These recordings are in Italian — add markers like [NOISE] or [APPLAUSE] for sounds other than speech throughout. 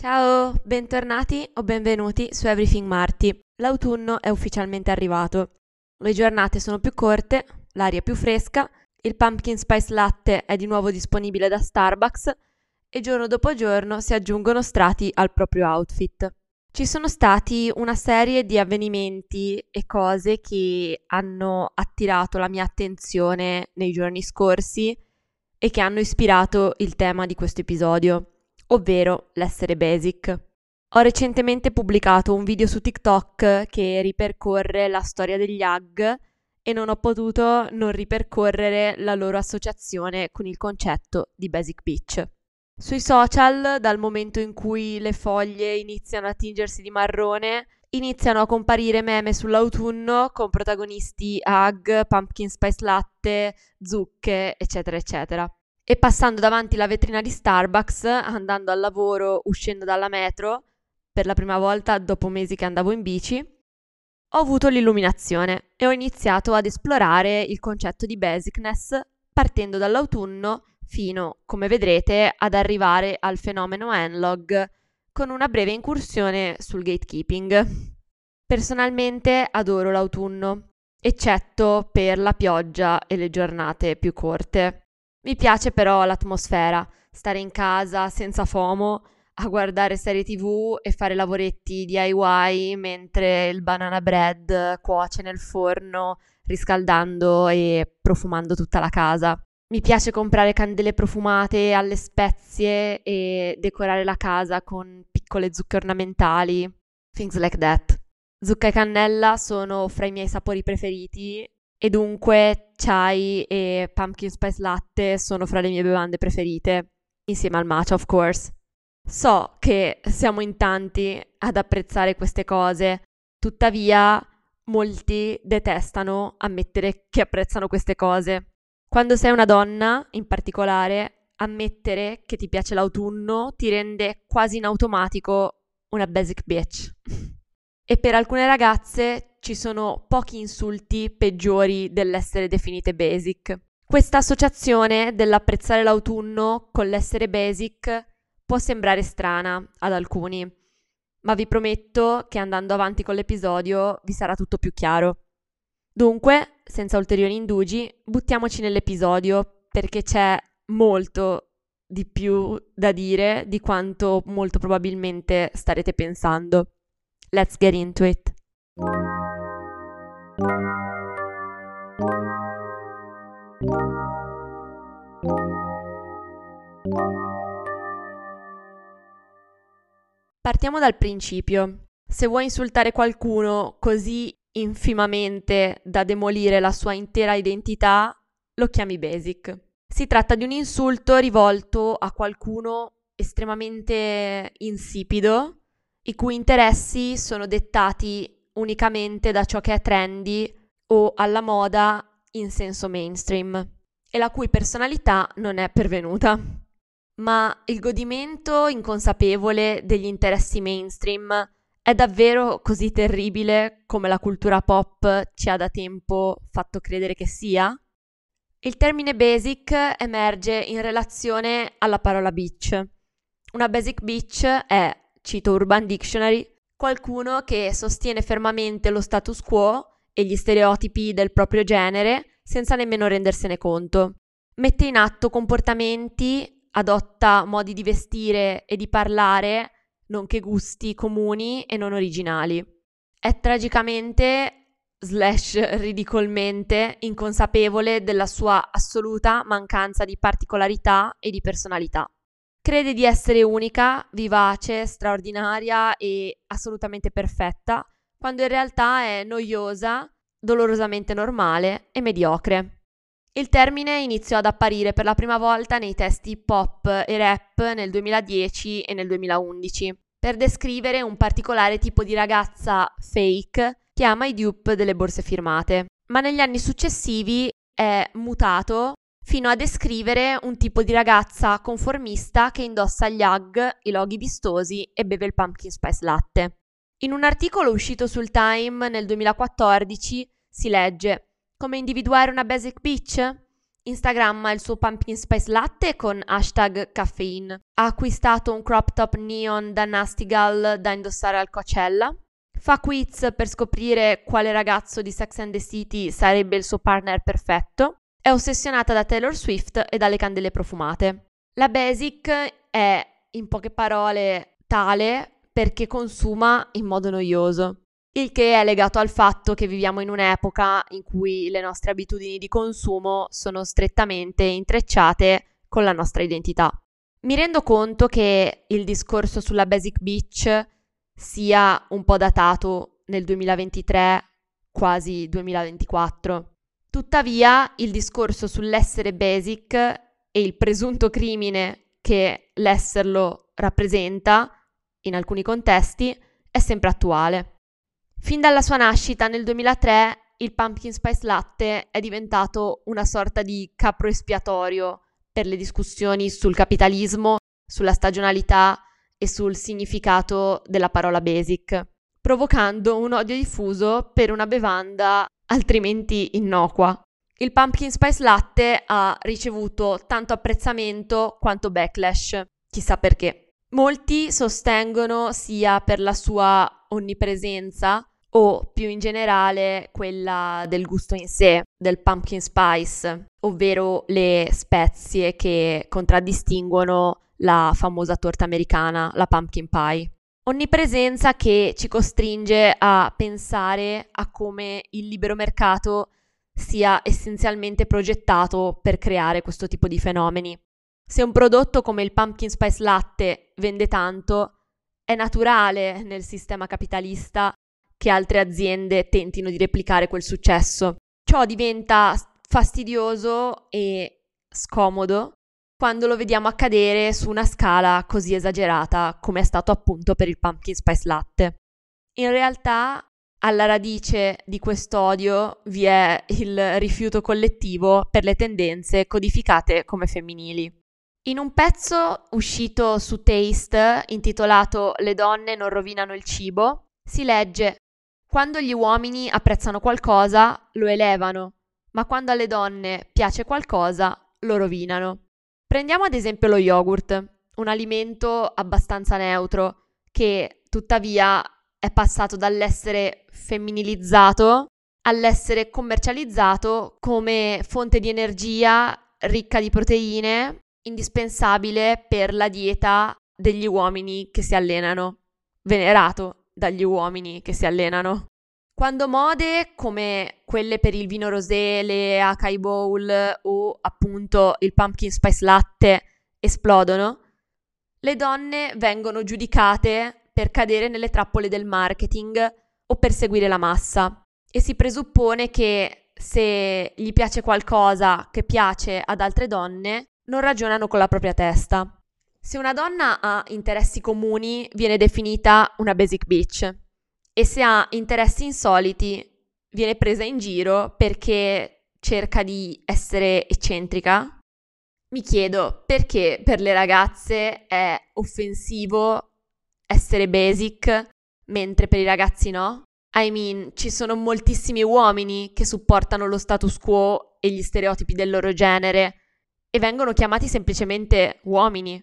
Ciao, bentornati o benvenuti su Everything Marty. L'autunno è ufficialmente arrivato. Le giornate sono più corte, l'aria è più fresca, il pumpkin spice latte è di nuovo disponibile da Starbucks e giorno dopo giorno si aggiungono strati al proprio outfit. Ci sono stati una serie di avvenimenti e cose che hanno attirato la mia attenzione nei giorni scorsi e che hanno ispirato il tema di questo episodio, ovvero l'essere basic. Ho recentemente pubblicato un video su TikTok che ripercorre la storia degli HAG e non ho potuto non ripercorrere la loro associazione con il concetto di Basic Beach. Sui social, dal momento in cui le foglie iniziano a tingersi di marrone, iniziano a comparire meme sull'autunno con protagonisti Hug, Pumpkin Spice Latte, zucche, eccetera, eccetera. E passando davanti la vetrina di Starbucks, andando al lavoro, uscendo dalla metro, per la prima volta dopo mesi che andavo in bici, ho avuto l'illuminazione e ho iniziato ad esplorare il concetto di basicness partendo dall'autunno fino, come vedrete, ad arrivare al fenomeno Enlog con una breve incursione sul gatekeeping. Personalmente adoro l'autunno, eccetto per la pioggia e le giornate più corte. Mi piace però l'atmosfera, stare in casa senza FOMO, a guardare serie tv e fare lavoretti DIY mentre il banana bread cuoce nel forno, riscaldando e profumando tutta la casa. Mi piace comprare candele profumate alle spezie e decorare la casa con piccole zucche ornamentali, things like that. Zucca e cannella sono fra i miei sapori preferiti e dunque chai e pumpkin spice latte sono fra le mie bevande preferite, insieme al matcha of course. So che siamo in tanti ad apprezzare queste cose, tuttavia molti detestano ammettere che apprezzano queste cose. Quando sei una donna, in particolare, ammettere che ti piace l'autunno ti rende quasi in automatico una basic bitch. [LAUGHS] e per alcune ragazze ci sono pochi insulti peggiori dell'essere definite basic. Questa associazione dell'apprezzare l'autunno con l'essere basic può sembrare strana ad alcuni, ma vi prometto che andando avanti con l'episodio vi sarà tutto più chiaro. Dunque, senza ulteriori indugi, buttiamoci nell'episodio perché c'è molto di più da dire di quanto molto probabilmente starete pensando. Let's get into it. Partiamo dal principio. Se vuoi insultare qualcuno così infimamente da demolire la sua intera identità, lo chiami basic. Si tratta di un insulto rivolto a qualcuno estremamente insipido, i cui interessi sono dettati unicamente da ciò che è trendy o alla moda in senso mainstream e la cui personalità non è pervenuta. Ma il godimento inconsapevole degli interessi mainstream è davvero così terribile come la cultura pop ci ha da tempo fatto credere che sia? Il termine basic emerge in relazione alla parola bitch. Una basic bitch è, cito Urban Dictionary, qualcuno che sostiene fermamente lo status quo e gli stereotipi del proprio genere senza nemmeno rendersene conto. Mette in atto comportamenti, adotta modi di vestire e di parlare nonché gusti comuni e non originali. È tragicamente slash ridicolmente inconsapevole della sua assoluta mancanza di particolarità e di personalità. Crede di essere unica, vivace, straordinaria e assolutamente perfetta, quando in realtà è noiosa, dolorosamente normale e mediocre. Il termine iniziò ad apparire per la prima volta nei testi pop e rap nel 2010 e nel 2011, per descrivere un particolare tipo di ragazza fake che ama i dupe delle borse firmate. Ma negli anni successivi è mutato fino a descrivere un tipo di ragazza conformista che indossa gli hug, i loghi vistosi e beve il pumpkin spice latte. In un articolo uscito sul Time nel 2014 si legge come individuare una basic bitch? Instagramma il suo pumpkin spice latte con hashtag caffeine. Ha acquistato un crop top neon da Nasty Gal da indossare al Coachella. Fa quiz per scoprire quale ragazzo di Sex and the City sarebbe il suo partner perfetto. È ossessionata da Taylor Swift e dalle candele profumate. La Basic è, in poche parole, tale perché consuma in modo noioso il che è legato al fatto che viviamo in un'epoca in cui le nostre abitudini di consumo sono strettamente intrecciate con la nostra identità. Mi rendo conto che il discorso sulla Basic Beach sia un po' datato nel 2023, quasi 2024. Tuttavia, il discorso sull'essere basic e il presunto crimine che l'esserlo rappresenta, in alcuni contesti, è sempre attuale. Fin dalla sua nascita nel 2003 il pumpkin spice latte è diventato una sorta di capro espiatorio per le discussioni sul capitalismo, sulla stagionalità e sul significato della parola basic, provocando un odio diffuso per una bevanda altrimenti innocua. Il pumpkin spice latte ha ricevuto tanto apprezzamento quanto backlash, chissà perché. Molti sostengono sia per la sua onnipresenza o più in generale quella del gusto in sé, del pumpkin spice, ovvero le spezie che contraddistinguono la famosa torta americana, la pumpkin pie. Onnipresenza che ci costringe a pensare a come il libero mercato sia essenzialmente progettato per creare questo tipo di fenomeni. Se un prodotto come il pumpkin spice latte vende tanto, è naturale nel sistema capitalista che altre aziende tentino di replicare quel successo. Ciò diventa fastidioso e scomodo quando lo vediamo accadere su una scala così esagerata come è stato appunto per il pumpkin spice latte. In realtà alla radice di quest'odio vi è il rifiuto collettivo per le tendenze codificate come femminili. In un pezzo uscito su Taste intitolato Le donne non rovinano il cibo, si legge quando gli uomini apprezzano qualcosa, lo elevano, ma quando alle donne piace qualcosa, lo rovinano. Prendiamo ad esempio lo yogurt, un alimento abbastanza neutro che tuttavia è passato dall'essere femminilizzato all'essere commercializzato come fonte di energia ricca di proteine, indispensabile per la dieta degli uomini che si allenano, venerato dagli uomini che si allenano. Quando mode come quelle per il vino rosé, le acai bowl o appunto il pumpkin spice latte esplodono, le donne vengono giudicate per cadere nelle trappole del marketing o per seguire la massa e si presuppone che se gli piace qualcosa che piace ad altre donne, non ragionano con la propria testa. Se una donna ha interessi comuni, viene definita una basic bitch e se ha interessi insoliti, viene presa in giro perché cerca di essere eccentrica. Mi chiedo perché per le ragazze è offensivo essere basic, mentre per i ragazzi no? I mean, ci sono moltissimi uomini che supportano lo status quo e gli stereotipi del loro genere e vengono chiamati semplicemente uomini.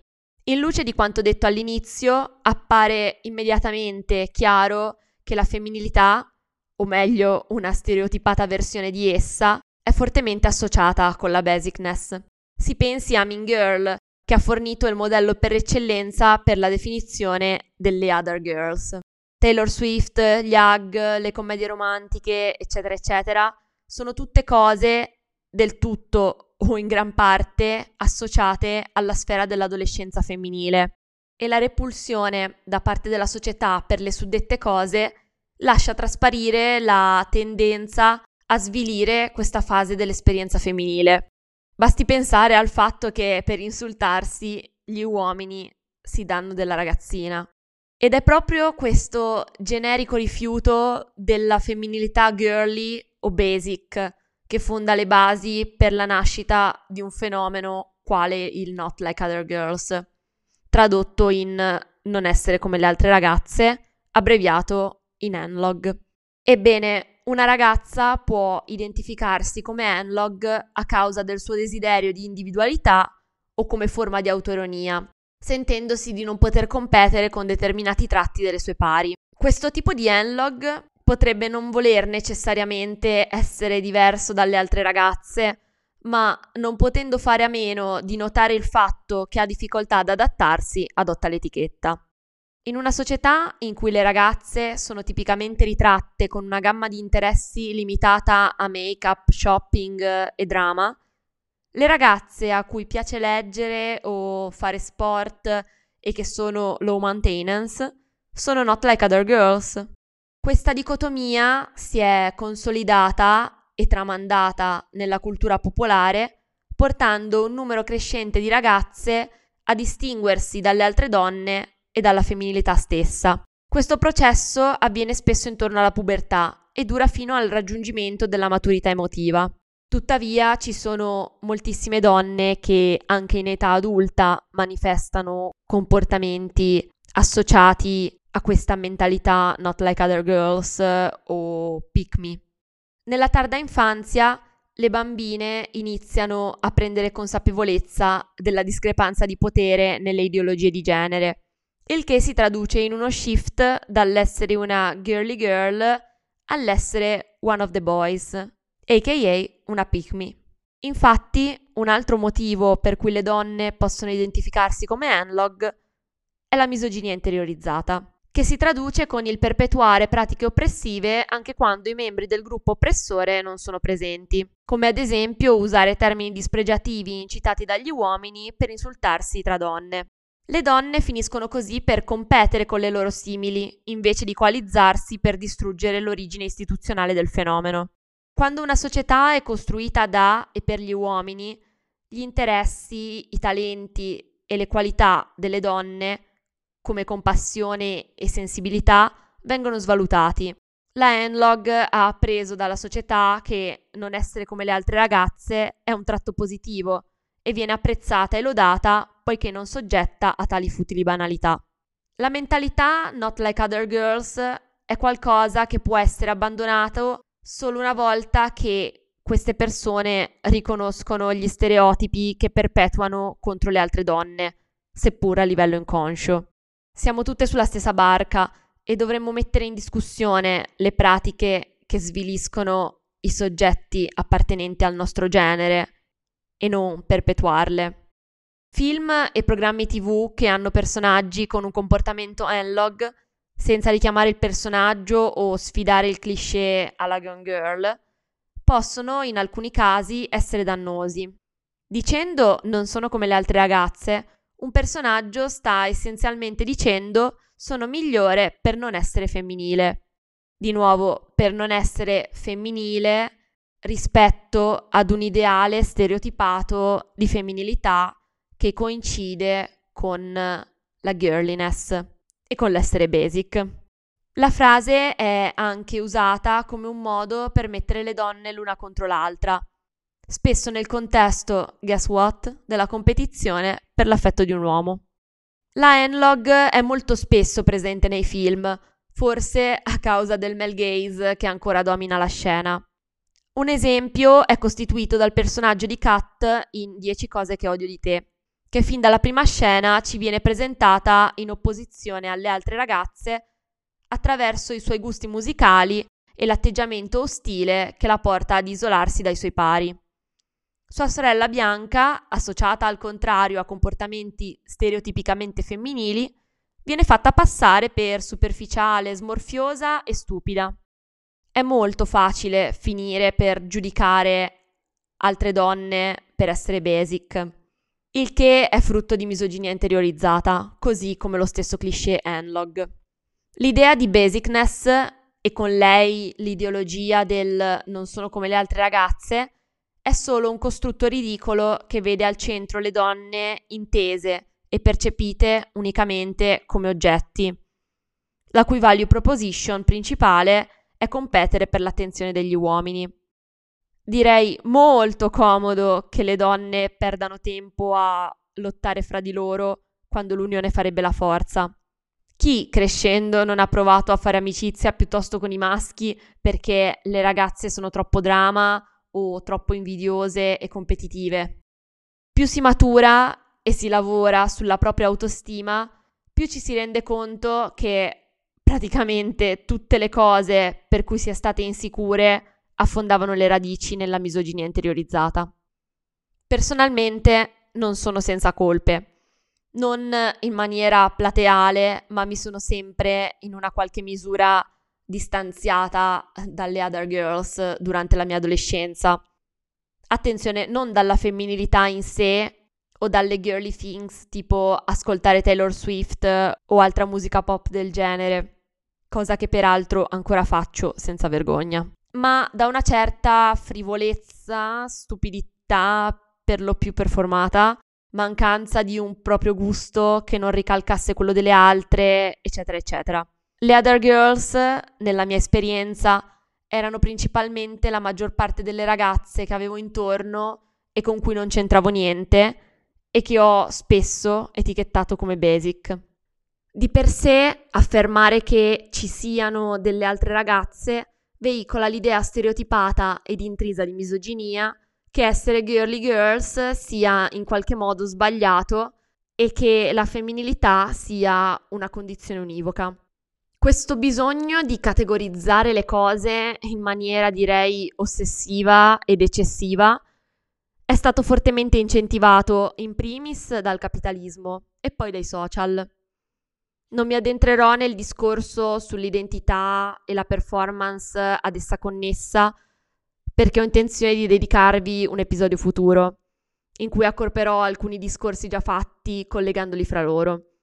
In luce di quanto detto all'inizio, appare immediatamente chiaro che la femminilità, o meglio una stereotipata versione di essa, è fortemente associata con la basicness. Si pensi a Mean Girl, che ha fornito il modello per eccellenza per la definizione delle other girls. Taylor Swift, gli hug, le commedie romantiche, eccetera, eccetera, sono tutte cose del tutto o in gran parte associate alla sfera dell'adolescenza femminile e la repulsione da parte della società per le suddette cose lascia trasparire la tendenza a svilire questa fase dell'esperienza femminile. Basti pensare al fatto che per insultarsi gli uomini si danno della ragazzina. Ed è proprio questo generico rifiuto della femminilità girly o basic che fonda le basi per la nascita di un fenomeno quale il Not Like Other Girls, tradotto in non essere come le altre ragazze, abbreviato in Enlog. Ebbene, una ragazza può identificarsi come analog a causa del suo desiderio di individualità o come forma di autoironia, sentendosi di non poter competere con determinati tratti delle sue pari. Questo tipo di analog potrebbe non voler necessariamente essere diverso dalle altre ragazze, ma non potendo fare a meno di notare il fatto che ha difficoltà ad adattarsi, adotta l'etichetta. In una società in cui le ragazze sono tipicamente ritratte con una gamma di interessi limitata a make-up, shopping e drama, le ragazze a cui piace leggere o fare sport e che sono low maintenance sono not like other girls. Questa dicotomia si è consolidata e tramandata nella cultura popolare, portando un numero crescente di ragazze a distinguersi dalle altre donne e dalla femminilità stessa. Questo processo avviene spesso intorno alla pubertà e dura fino al raggiungimento della maturità emotiva. Tuttavia ci sono moltissime donne che anche in età adulta manifestano comportamenti associati a questa mentalità not like other girls o pick me. Nella tarda infanzia le bambine iniziano a prendere consapevolezza della discrepanza di potere nelle ideologie di genere il che si traduce in uno shift dall'essere una girly girl all'essere one of the boys, aka una me. Infatti, un altro motivo per cui le donne possono identificarsi come analog è la misoginia interiorizzata, che si traduce con il perpetuare pratiche oppressive anche quando i membri del gruppo oppressore non sono presenti, come ad esempio usare termini dispregiativi incitati dagli uomini per insultarsi tra donne. Le donne finiscono così per competere con le loro simili, invece di coalizzarsi per distruggere l'origine istituzionale del fenomeno. Quando una società è costruita da e per gli uomini, gli interessi, i talenti e le qualità delle donne, come compassione e sensibilità, vengono svalutati. La Enlog ha appreso dalla società che non essere come le altre ragazze è un tratto positivo e viene apprezzata e lodata poiché non soggetta a tali futili banalità. La mentalità not like other girls è qualcosa che può essere abbandonato solo una volta che queste persone riconoscono gli stereotipi che perpetuano contro le altre donne, seppur a livello inconscio. Siamo tutte sulla stessa barca e dovremmo mettere in discussione le pratiche che sviliscono i soggetti appartenenti al nostro genere e non perpetuarle. Film e programmi tv che hanno personaggi con un comportamento analog, senza richiamare il personaggio o sfidare il cliché alla Gone Girl, possono in alcuni casi essere dannosi. Dicendo non sono come le altre ragazze, un personaggio sta essenzialmente dicendo sono migliore per non essere femminile. Di nuovo, per non essere femminile rispetto ad un ideale stereotipato di femminilità che coincide con la girliness e con l'essere basic. La frase è anche usata come un modo per mettere le donne l'una contro l'altra, spesso nel contesto, guess what, della competizione per l'affetto di un uomo. La analog è molto spesso presente nei film, forse a causa del male gaze che ancora domina la scena. Un esempio è costituito dal personaggio di Kat in 10 cose che odio di te, che fin dalla prima scena ci viene presentata in opposizione alle altre ragazze attraverso i suoi gusti musicali e l'atteggiamento ostile che la porta ad isolarsi dai suoi pari. Sua sorella Bianca, associata al contrario a comportamenti stereotipicamente femminili, viene fatta passare per superficiale, smorfiosa e stupida. È molto facile finire per giudicare altre donne per essere basic il che è frutto di misoginia interiorizzata, così come lo stesso cliché analog. L'idea di basicness e con lei l'ideologia del non sono come le altre ragazze è solo un costrutto ridicolo che vede al centro le donne intese e percepite unicamente come oggetti, la cui value proposition principale è competere per l'attenzione degli uomini direi molto comodo che le donne perdano tempo a lottare fra di loro quando l'unione farebbe la forza. Chi crescendo non ha provato a fare amicizia piuttosto con i maschi perché le ragazze sono troppo drama o troppo invidiose e competitive? Più si matura e si lavora sulla propria autostima, più ci si rende conto che praticamente tutte le cose per cui si è state insicure affondavano le radici nella misoginia interiorizzata. Personalmente non sono senza colpe non in maniera plateale, ma mi sono sempre in una qualche misura distanziata dalle other girls durante la mia adolescenza. Attenzione, non dalla femminilità in sé o dalle girly things tipo ascoltare Taylor Swift o altra musica pop del genere, cosa che peraltro ancora faccio senza vergogna, ma da una certa frivolezza, stupidità per lo più performata mancanza di un proprio gusto che non ricalcasse quello delle altre, eccetera, eccetera. Le other girls, nella mia esperienza, erano principalmente la maggior parte delle ragazze che avevo intorno e con cui non c'entravo niente e che ho spesso etichettato come basic. Di per sé, affermare che ci siano delle altre ragazze veicola l'idea stereotipata ed intrisa di misoginia che essere girly girls sia in qualche modo sbagliato e che la femminilità sia una condizione univoca. Questo bisogno di categorizzare le cose in maniera direi ossessiva ed eccessiva è stato fortemente incentivato in primis dal capitalismo e poi dai social. Non mi addentrerò nel discorso sull'identità e la performance ad essa connessa, perché ho intenzione di dedicarvi un episodio futuro, in cui accorperò alcuni discorsi già fatti collegandoli fra loro.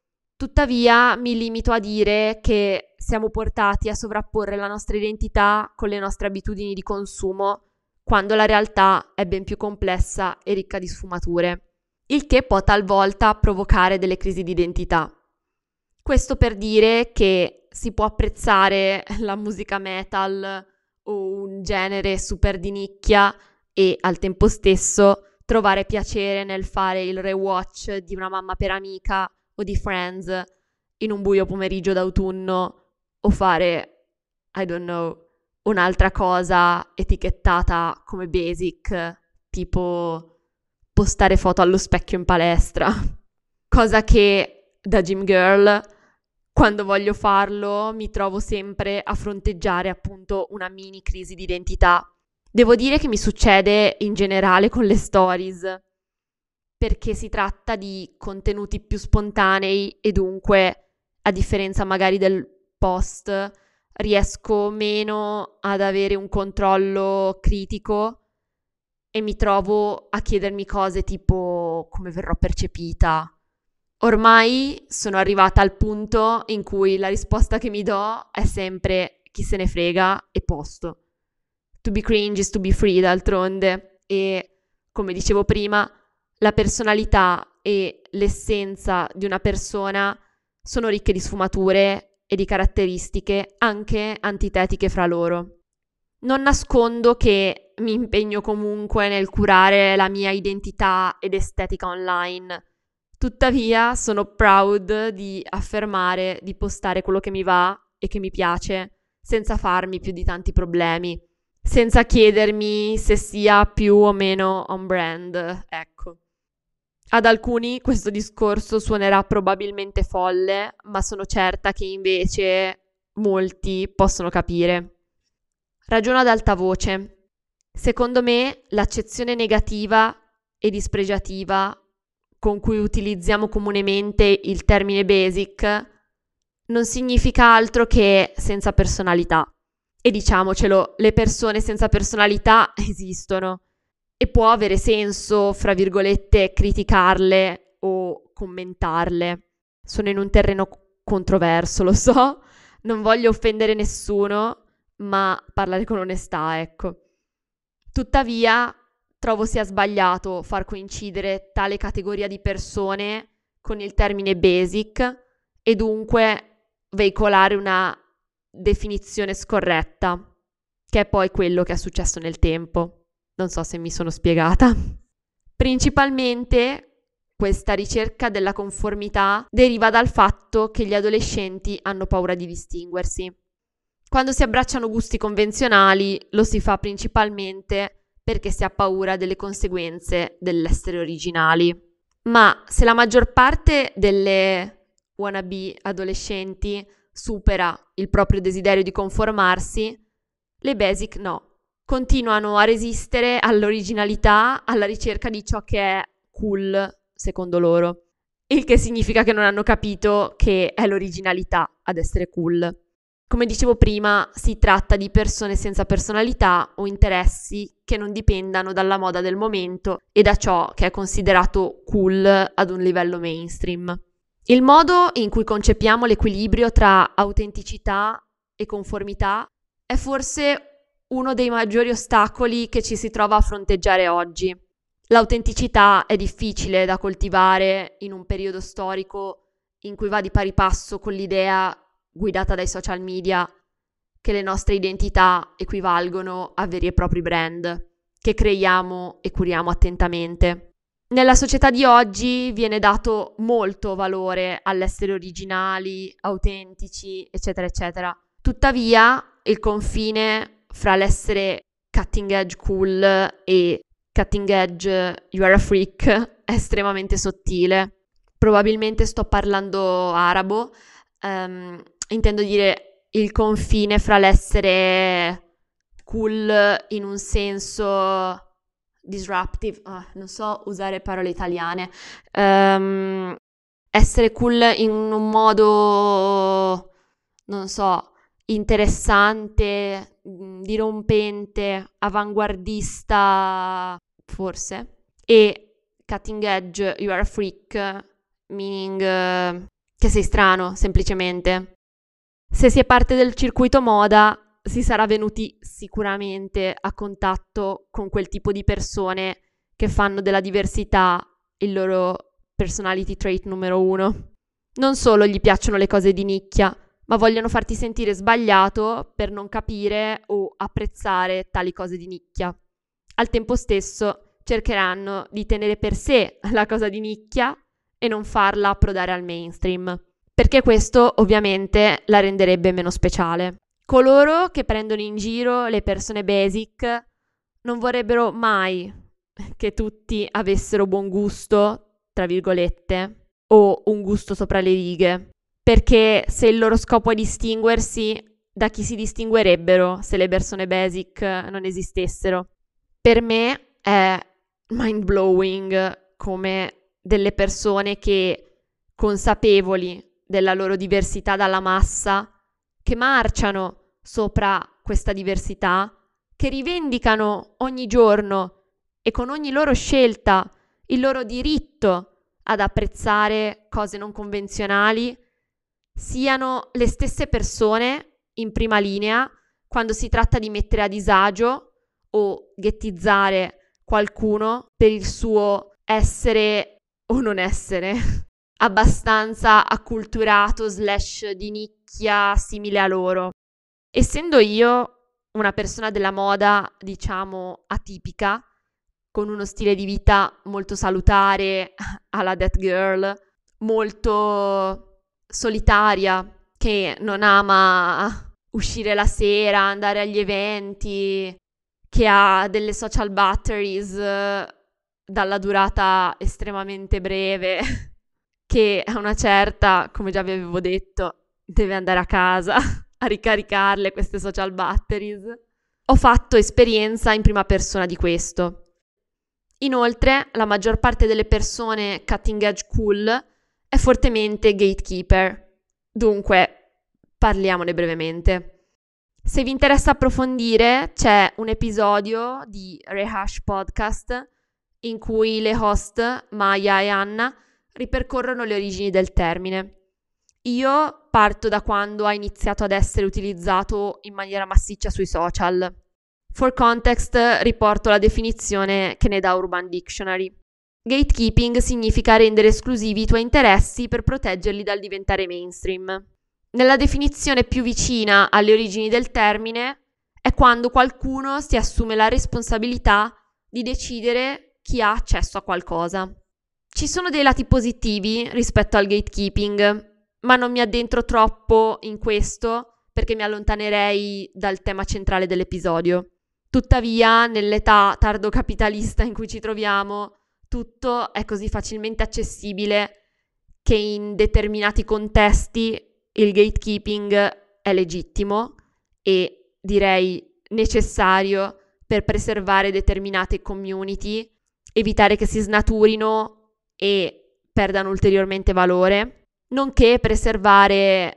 Tuttavia mi limito a dire che siamo portati a sovrapporre la nostra identità con le nostre abitudini di consumo, quando la realtà è ben più complessa e ricca di sfumature, il che può talvolta provocare delle crisi di identità. Questo per dire che si può apprezzare [LAUGHS] la musica metal, o un genere super di nicchia e al tempo stesso trovare piacere nel fare il rewatch di una mamma per amica o di Friends in un buio pomeriggio d'autunno o fare, I don't know, un'altra cosa etichettata come basic, tipo postare foto allo specchio in palestra. [LAUGHS] Cosa che da gym girl quando voglio farlo mi trovo sempre a fronteggiare appunto una mini crisi di identità. Devo dire che mi succede in generale con le stories, perché si tratta di contenuti più spontanei e dunque, a differenza magari del post, riesco meno ad avere un controllo critico e mi trovo a chiedermi cose tipo come verrò percepita, Ormai sono arrivata al punto in cui la risposta che mi do è sempre chi se ne frega? e posto. To be cringe is to be free d'altronde. E, come dicevo prima, la personalità e l'essenza di una persona sono ricche di sfumature e di caratteristiche anche antitetiche fra loro. Non nascondo che mi impegno comunque nel curare la mia identità ed estetica online Tuttavia sono proud di affermare, di postare quello che mi va e che mi piace, senza farmi più di tanti problemi, senza chiedermi se sia più o meno on brand, ecco. Ad alcuni questo discorso suonerà probabilmente folle, ma sono certa che invece molti possono capire. Ragiono ad alta voce. Secondo me l'accezione negativa e dispregiativa con cui utilizziamo comunemente il termine basic non significa altro che senza personalità. E diciamocelo, le persone senza personalità [LAUGHS] esistono e può avere senso, fra virgolette, criticarle o commentarle. Sono in un terreno controverso, lo so, non voglio offendere nessuno, ma parlare con onestà, ecco. Tuttavia, trovo sia sbagliato far coincidere tale categoria di persone con il termine basic e dunque veicolare una definizione scorretta, che è poi quello che è successo nel tempo. Non so se mi sono spiegata. Principalmente questa ricerca della conformità deriva dal fatto che gli adolescenti hanno paura di distinguersi. Quando si abbracciano gusti convenzionali lo si fa principalmente perché si ha paura delle conseguenze dell'essere originali. Ma se la maggior parte delle wannabe adolescenti supera il proprio desiderio di conformarsi, le basic no. Continuano a resistere all'originalità, alla ricerca di ciò che è cool, secondo loro. Il che significa che non hanno capito che è l'originalità ad essere cool. Come dicevo prima, si tratta di persone senza personalità o interessi che non dipendano dalla moda del momento e da ciò che è considerato cool ad un livello mainstream. Il modo in cui concepiamo l'equilibrio tra autenticità e conformità è forse uno dei maggiori ostacoli che ci si trova a fronteggiare oggi. L'autenticità è difficile da coltivare in un periodo storico in cui va di pari passo con l'idea guidata dai social media che le nostre identità equivalgono a veri e propri brand che creiamo e curiamo attentamente. Nella società di oggi viene dato molto valore all'essere originali, autentici, eccetera, eccetera. Tuttavia, il confine fra l'essere cutting edge cool e cutting edge you are a freak è [LAUGHS] estremamente sottile. Probabilmente sto parlando arabo, um, intendo dire il confine fra l'essere cool in un senso disruptive, oh, non so usare parole italiane, um, essere cool in un modo, non so, interessante, mm, dirompente, avanguardista, forse, e cutting edge, you are a freak, meaning uh, che sei strano, semplicemente. Se si è parte del circuito moda, si sarà venuti sicuramente a contatto con quel tipo di persone che fanno della diversità il loro personality trait numero uno. Non solo gli piacciono le cose di nicchia, ma vogliono farti sentire sbagliato per non capire o apprezzare tali cose di nicchia. Al tempo stesso cercheranno di tenere per sé la cosa di nicchia e non farla approdare al mainstream, perché questo ovviamente la renderebbe meno speciale. Coloro che prendono in giro le persone basic non vorrebbero mai che tutti avessero buon gusto, tra virgolette, o un gusto sopra le righe, perché se il loro scopo è distinguersi, da chi si distinguerebbero se le persone basic non esistessero? Per me è mind blowing come delle persone che, consapevoli della loro diversità dalla massa, che marciano sopra questa diversità, che rivendicano ogni giorno e con ogni loro scelta il loro diritto ad apprezzare cose non convenzionali, siano le stesse persone in prima linea quando si tratta di mettere a disagio o ghettizzare qualcuno per il suo essere o non essere [LAUGHS] abbastanza acculturato slash di nicchia simile a loro. Essendo io una persona della moda, diciamo, atipica, con uno stile di vita molto salutare [LAUGHS] alla Death Girl, molto solitaria, che non ama uscire la sera, andare agli eventi, che ha delle social batteries dalla durata estremamente breve, [LAUGHS] che a una certa, come già vi avevo detto, deve andare a casa [LAUGHS] a ricaricarle queste social batteries. Ho fatto esperienza in prima persona di questo. Inoltre, la maggior parte delle persone cutting edge cool è fortemente gatekeeper. Dunque, parliamone brevemente. Se vi interessa approfondire, c'è un episodio di Rehash Podcast in cui le host, Maya e Anna, ripercorrono le origini del termine. Io parto da quando ha iniziato ad essere utilizzato in maniera massiccia sui social. For context riporto la definizione che ne dà Urban Dictionary. Gatekeeping significa rendere esclusivi i tuoi interessi per proteggerli dal diventare mainstream. Nella definizione più vicina alle origini del termine è quando qualcuno si assume la responsabilità di decidere chi ha accesso a qualcosa. Ci sono dei lati positivi rispetto al gatekeeping, ma non mi addentro troppo in questo perché mi allontanerei dal tema centrale dell'episodio. Tuttavia, nell'età tardo-capitalista in cui ci troviamo, tutto è così facilmente accessibile che in determinati contesti il gatekeeping è legittimo e direi necessario per preservare determinate community, evitare che si snaturino e perdano ulteriormente valore, nonché preservare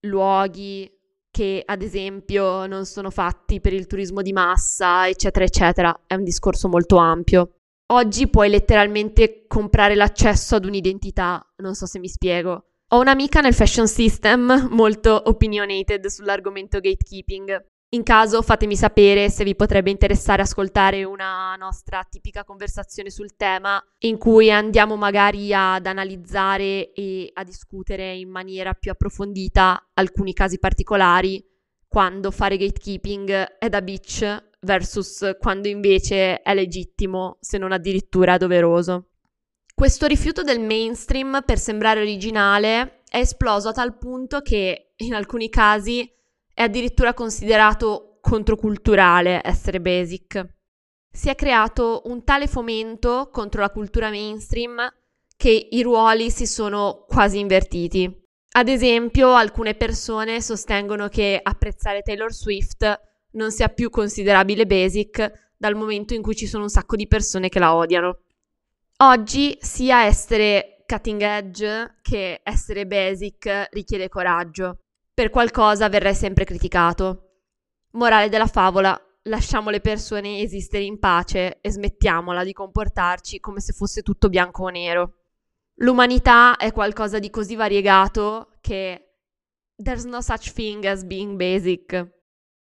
luoghi che ad esempio non sono fatti per il turismo di massa, eccetera, eccetera. È un discorso molto ampio. Oggi puoi letteralmente comprare l'accesso ad un'identità, non so se mi spiego. Ho un'amica nel fashion system molto opinionated sull'argomento gatekeeping. In caso fatemi sapere se vi potrebbe interessare ascoltare una nostra tipica conversazione sul tema in cui andiamo magari ad analizzare e a discutere in maniera più approfondita alcuni casi particolari quando fare gatekeeping è da bitch versus quando invece è legittimo, se non addirittura doveroso. Questo rifiuto del mainstream per sembrare originale è esploso a tal punto che in alcuni casi è addirittura considerato controculturale essere basic. Si è creato un tale fomento contro la cultura mainstream che i ruoli si sono quasi invertiti. Ad esempio, alcune persone sostengono che apprezzare Taylor Swift non sia più considerabile basic dal momento in cui ci sono un sacco di persone che la odiano. Oggi sia essere cutting edge che essere basic richiede coraggio. Per qualcosa verrai sempre criticato. Morale della favola, lasciamo le persone esistere in pace e smettiamola di comportarci come se fosse tutto bianco o nero. L'umanità è qualcosa di così variegato che there's no such thing as being basic.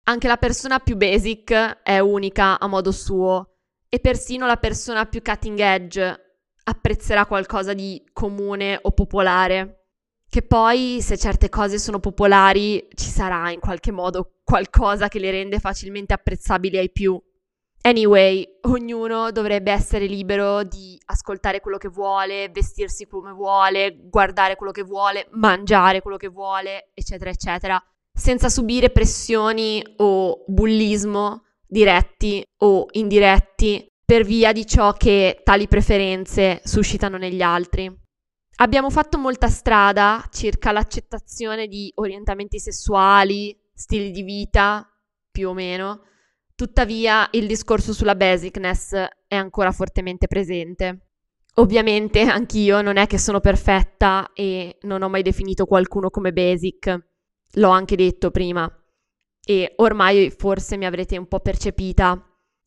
Anche la persona più basic è unica a modo suo e persino la persona più cutting edge apprezzerà qualcosa di comune o popolare. Che poi, se certe cose sono popolari, ci sarà in qualche modo qualcosa che le rende facilmente apprezzabili ai più. Anyway, ognuno dovrebbe essere libero di ascoltare quello che vuole, vestirsi come vuole, guardare quello che vuole, mangiare quello che vuole, eccetera, eccetera senza subire pressioni o bullismo diretti o indiretti per via di ciò che tali preferenze suscitano negli altri. Abbiamo fatto molta strada circa l'accettazione di orientamenti sessuali, stili di vita, più o meno, tuttavia il discorso sulla basicness è ancora fortemente presente. Ovviamente anch'io non è che sono perfetta e non ho mai definito qualcuno come basic, l'ho anche detto prima e ormai forse mi avrete un po' percepita,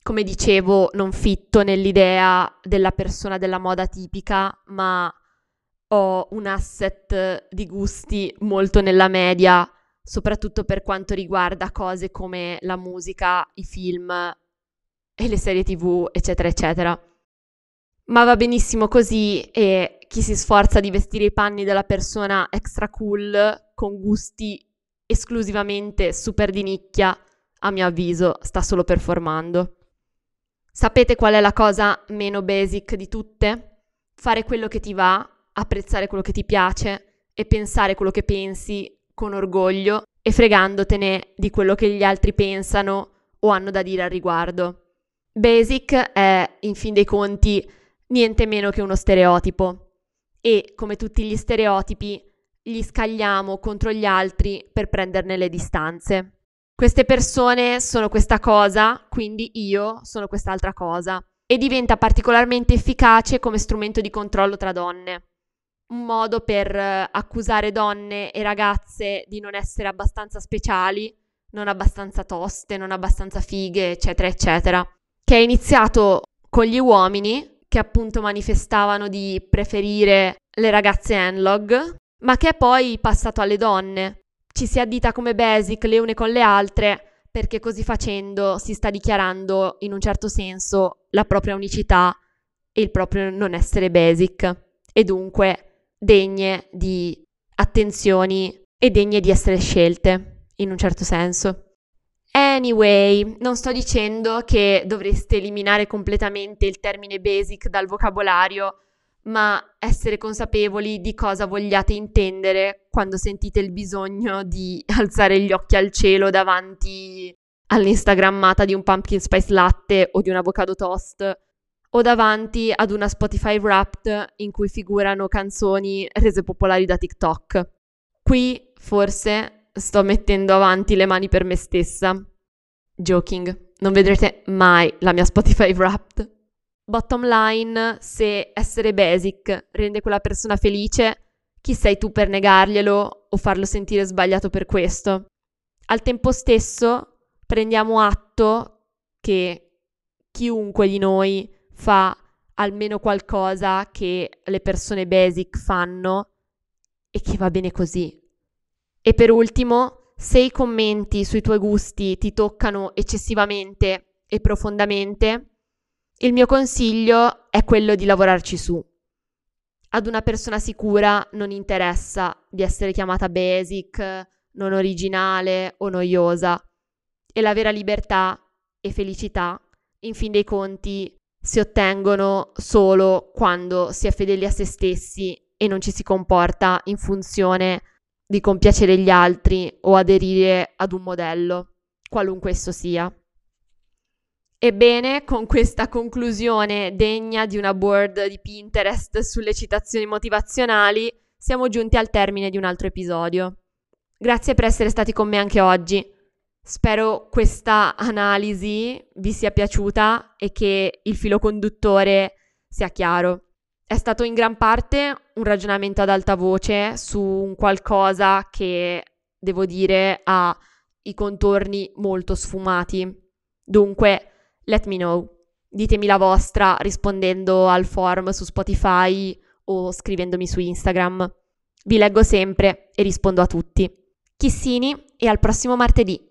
come dicevo, non fitto nell'idea della persona della moda tipica, ma ho un asset di gusti molto nella media, soprattutto per quanto riguarda cose come la musica, i film e le serie tv, eccetera, eccetera. Ma va benissimo così e chi si sforza di vestire i panni della persona extra cool con gusti esclusivamente super di nicchia, a mio avviso, sta solo performando. Sapete qual è la cosa meno basic di tutte? Fare quello che ti va, apprezzare quello che ti piace e pensare quello che pensi con orgoglio e fregandotene di quello che gli altri pensano o hanno da dire al riguardo. Basic è, in fin dei conti, niente meno che uno stereotipo e, come tutti gli stereotipi, li scagliamo contro gli altri per prenderne le distanze. Queste persone sono questa cosa, quindi io sono quest'altra cosa. E diventa particolarmente efficace come strumento di controllo tra donne. Un modo per eh, accusare donne e ragazze di non essere abbastanza speciali, non abbastanza toste, non abbastanza fighe, eccetera, eccetera. Che è iniziato con gli uomini che appunto manifestavano di preferire le ragazze analog ma che è poi passato alle donne. Ci si addita come basic le une con le altre perché così facendo si sta dichiarando in un certo senso la propria unicità e il proprio non essere basic e dunque degne di attenzioni e degne di essere scelte in un certo senso. Anyway, non sto dicendo che dovreste eliminare completamente il termine basic dal vocabolario ma essere consapevoli di cosa vogliate intendere quando sentite il bisogno di [LAUGHS] alzare gli occhi al cielo davanti all'instagrammata di un pumpkin spice latte o di un avocado toast o davanti ad una Spotify Wrapped in cui figurano canzoni rese popolari da TikTok. Qui forse sto mettendo avanti le mani per me stessa. Joking, non vedrete mai la mia Spotify Wrapped. Bottom line, se essere basic rende quella persona felice, chi sei tu per negarglielo o farlo sentire sbagliato per questo? Al tempo stesso, prendiamo atto che chiunque di noi fa almeno qualcosa che le persone basic fanno e che va bene così. E per ultimo, se i commenti sui tuoi gusti ti toccano eccessivamente e profondamente, il mio consiglio è quello di lavorarci su. Ad una persona sicura non interessa di essere chiamata basic, non originale o noiosa. E la vera libertà e felicità, in fin dei conti, si ottengono solo quando si è fedeli a se stessi e non ci si comporta in funzione di compiacere gli altri o aderire ad un modello, qualunque esso sia. Ebbene, con questa conclusione degna di una board di Pinterest sulle citazioni motivazionali, siamo giunti al termine di un altro episodio. Grazie per essere stati con me anche oggi. Spero questa analisi vi sia piaciuta e che il filo conduttore sia chiaro. È stato in gran parte un ragionamento ad alta voce su un qualcosa che, devo dire, ha i contorni molto sfumati. Dunque, let me know. Ditemi la vostra rispondendo al form su Spotify o scrivendomi su Instagram. Vi leggo sempre e rispondo a tutti. Chissini e al prossimo martedì.